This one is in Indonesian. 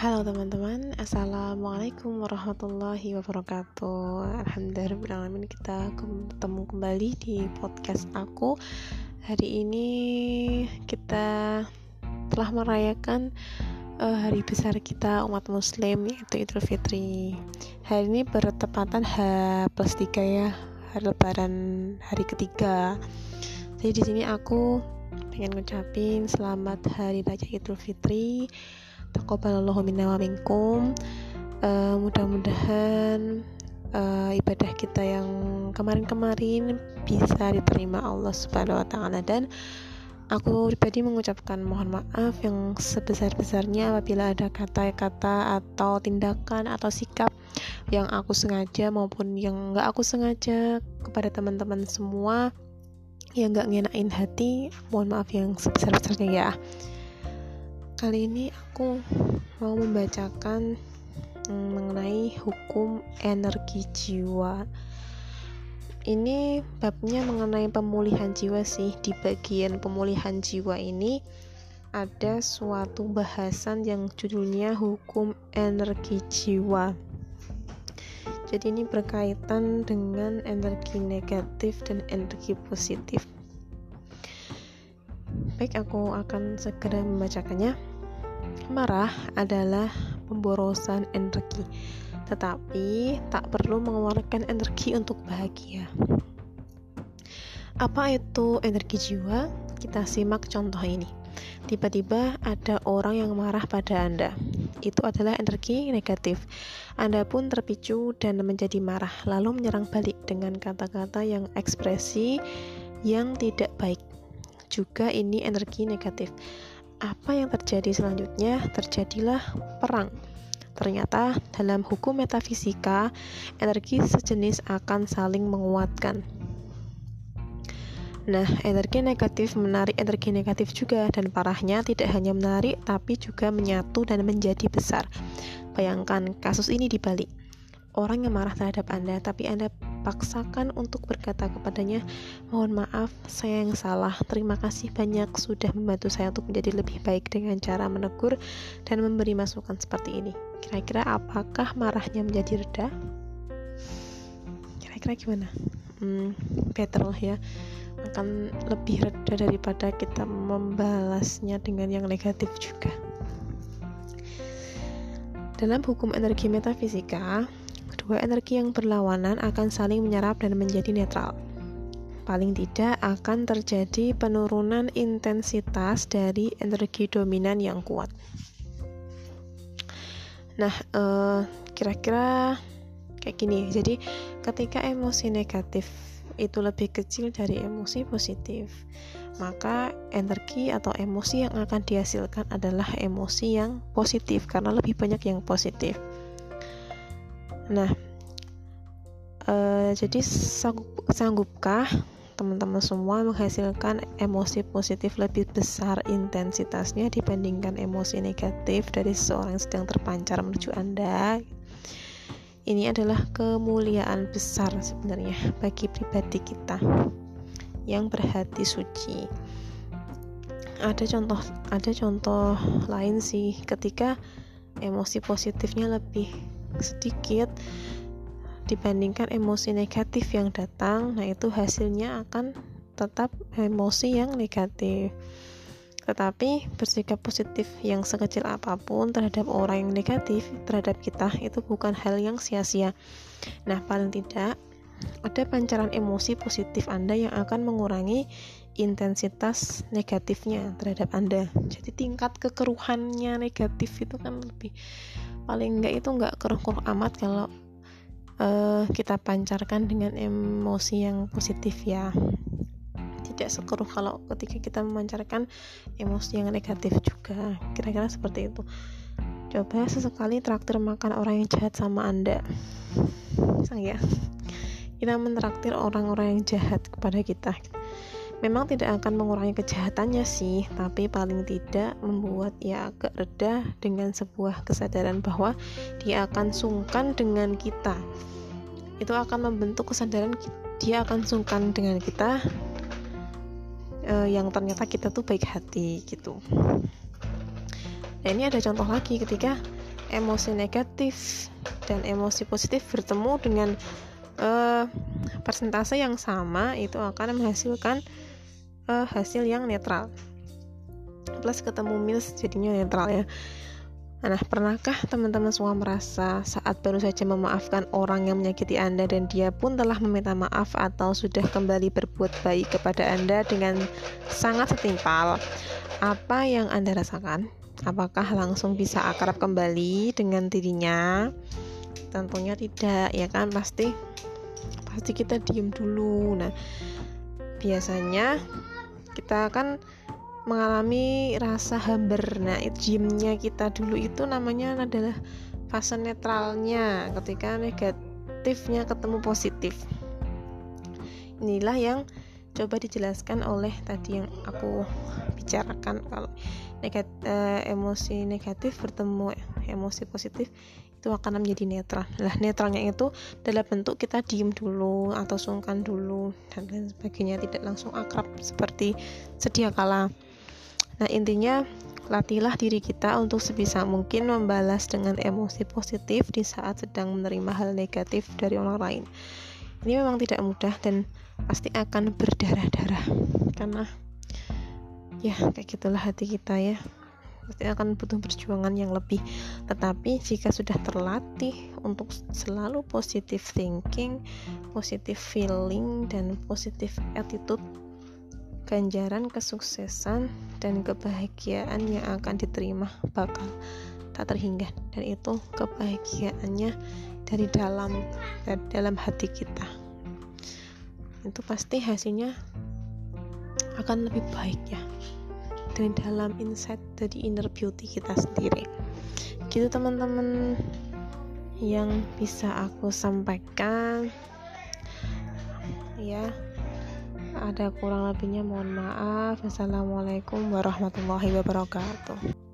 Halo teman-teman, Assalamualaikum warahmatullahi wabarakatuh. Alhamdulillah kita ketemu kembali di podcast aku. Hari ini kita telah merayakan uh, hari besar kita umat muslim yaitu Idul Fitri. Hari ini bertepatan H plus 3 ya Hari lebaran hari ketiga. Jadi di sini aku pengen ngucapin selamat hari raya Idul Fitri taqabbalallahu minna wa minkum. Uh, mudah-mudahan uh, ibadah kita yang kemarin-kemarin bisa diterima Allah Subhanahu wa taala. Dan aku pribadi mengucapkan mohon maaf yang sebesar-besarnya apabila ada kata-kata atau tindakan atau sikap yang aku sengaja maupun yang nggak aku sengaja kepada teman-teman semua yang nggak ngenain hati. Mohon maaf yang sebesar-besarnya ya kali ini aku mau membacakan mm, mengenai hukum energi jiwa. Ini babnya mengenai pemulihan jiwa sih. Di bagian pemulihan jiwa ini ada suatu bahasan yang judulnya hukum energi jiwa. Jadi ini berkaitan dengan energi negatif dan energi positif. Baik aku akan segera membacakannya marah adalah pemborosan energi tetapi tak perlu mengeluarkan energi untuk bahagia apa itu energi jiwa kita simak contoh ini tiba-tiba ada orang yang marah pada Anda. Itu adalah energi negatif. Anda pun terpicu dan menjadi marah, lalu menyerang balik dengan kata-kata yang ekspresi yang tidak baik. Juga ini energi negatif. Apa yang terjadi selanjutnya? Terjadilah perang. Ternyata dalam hukum metafisika, energi sejenis akan saling menguatkan. Nah, energi negatif menarik energi negatif juga dan parahnya tidak hanya menarik tapi juga menyatu dan menjadi besar. Bayangkan kasus ini dibalik. Orang yang marah terhadap Anda tapi Anda paksakan untuk berkata kepadanya, "Mohon maaf, saya yang salah. Terima kasih banyak sudah membantu saya untuk menjadi lebih baik dengan cara menegur dan memberi masukan seperti ini." Kira-kira apakah marahnya menjadi reda? Kira-kira gimana? Hmm, better lah ya akan lebih reda daripada kita membalasnya dengan yang negatif juga. Dalam hukum energi metafisika, dua energi yang berlawanan akan saling menyerap dan menjadi netral. Paling tidak akan terjadi penurunan intensitas dari energi dominan yang kuat. Nah, eh, kira-kira kayak gini. Jadi, ketika emosi negatif itu lebih kecil dari emosi positif, maka energi atau emosi yang akan dihasilkan adalah emosi yang positif karena lebih banyak yang positif. Nah, uh, jadi sanggup, sanggupkah teman-teman semua menghasilkan emosi positif lebih besar intensitasnya dibandingkan emosi negatif dari seseorang yang sedang terpancar menuju Anda? Ini adalah kemuliaan besar sebenarnya bagi pribadi kita yang berhati suci. Ada contoh ada contoh lain sih ketika emosi positifnya lebih sedikit dibandingkan emosi negatif yang datang, nah itu hasilnya akan tetap emosi yang negatif. Tetapi bersikap positif yang sekecil apa pun terhadap orang yang negatif terhadap kita itu bukan hal yang sia-sia. Nah, paling tidak ada pancaran emosi positif Anda yang akan mengurangi intensitas negatifnya terhadap Anda. Jadi tingkat kekeruhannya negatif itu kan lebih paling enggak itu enggak keruh-keruh amat kalau uh, kita pancarkan dengan emosi yang positif ya. Tidak sekeruh kalau ketika kita memancarkan emosi yang negatif juga. Kira-kira seperti itu. Coba sesekali traktir makan orang yang jahat sama anda. Sang ya. Kita mentraktir orang-orang yang jahat kepada kita memang tidak akan mengurangi kejahatannya sih tapi paling tidak membuat ia agak reda dengan sebuah kesadaran bahwa dia akan sungkan dengan kita itu akan membentuk kesadaran dia akan sungkan dengan kita uh, yang ternyata kita tuh baik hati gitu. Nah ini ada contoh lagi ketika emosi negatif dan emosi positif bertemu dengan uh, persentase yang sama itu akan menghasilkan uh, hasil yang netral plus ketemu minus jadinya netral ya Nah, pernahkah teman-teman semua merasa saat baru saja memaafkan orang yang menyakiti Anda dan dia pun telah meminta maaf atau sudah kembali berbuat baik kepada Anda dengan sangat setimpal? Apa yang Anda rasakan? Apakah langsung bisa akrab kembali dengan dirinya? Tentunya tidak, ya kan? Pasti pasti kita diem dulu. Nah, biasanya kita kan mengalami rasa hambar. Nah itu diemnya kita dulu itu namanya adalah fase netralnya ketika negatifnya ketemu positif. Inilah yang coba dijelaskan oleh tadi yang aku bicarakan. Kalau negat, eh, emosi negatif bertemu emosi positif itu akan menjadi netral. Lah netralnya itu dalam bentuk kita diem dulu atau sungkan dulu dan lain sebagainya tidak langsung akrab seperti sedia kala. Nah, intinya latihlah diri kita untuk sebisa mungkin membalas dengan emosi positif di saat sedang menerima hal negatif dari orang lain. Ini memang tidak mudah dan pasti akan berdarah-darah karena ya kayak gitulah hati kita ya pasti akan butuh perjuangan yang lebih. Tetapi jika sudah terlatih untuk selalu positive thinking positive feeling dan positive attitude ganjaran kesuksesan dan kebahagiaan yang akan diterima bakal tak terhingga. Dan itu kebahagiaannya dari dalam dari dalam hati kita. Itu pasti hasilnya akan lebih baik ya dari dalam insight dari inner beauty kita sendiri. Gitu teman-teman yang bisa aku sampaikan. Ya ada kurang lebihnya mohon maaf. Assalamualaikum warahmatullahi wabarakatuh